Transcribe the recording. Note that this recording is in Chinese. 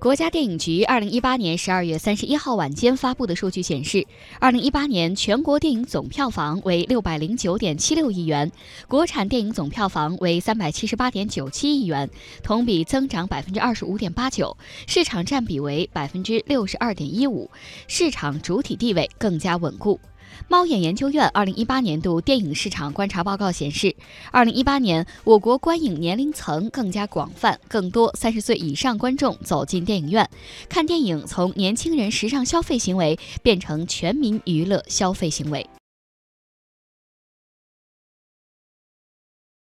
国家电影局二零一八年十二月三十一号晚间发布的数据显示，二零一八年全国电影总票房为六百零九点七六亿元，国产电影总票房为三百七十八点九七亿元，同比增长百分之二十五点八九，市场占比为百分之六十二点一五，市场主体地位更加稳固。猫眼研究院二零一八年度电影市场观察报告显示，二零一八年我国观影年龄层更加广泛，更多三十岁以上观众走进电影院看电影，从年轻人时尚消费行为变成全民娱乐消费行为。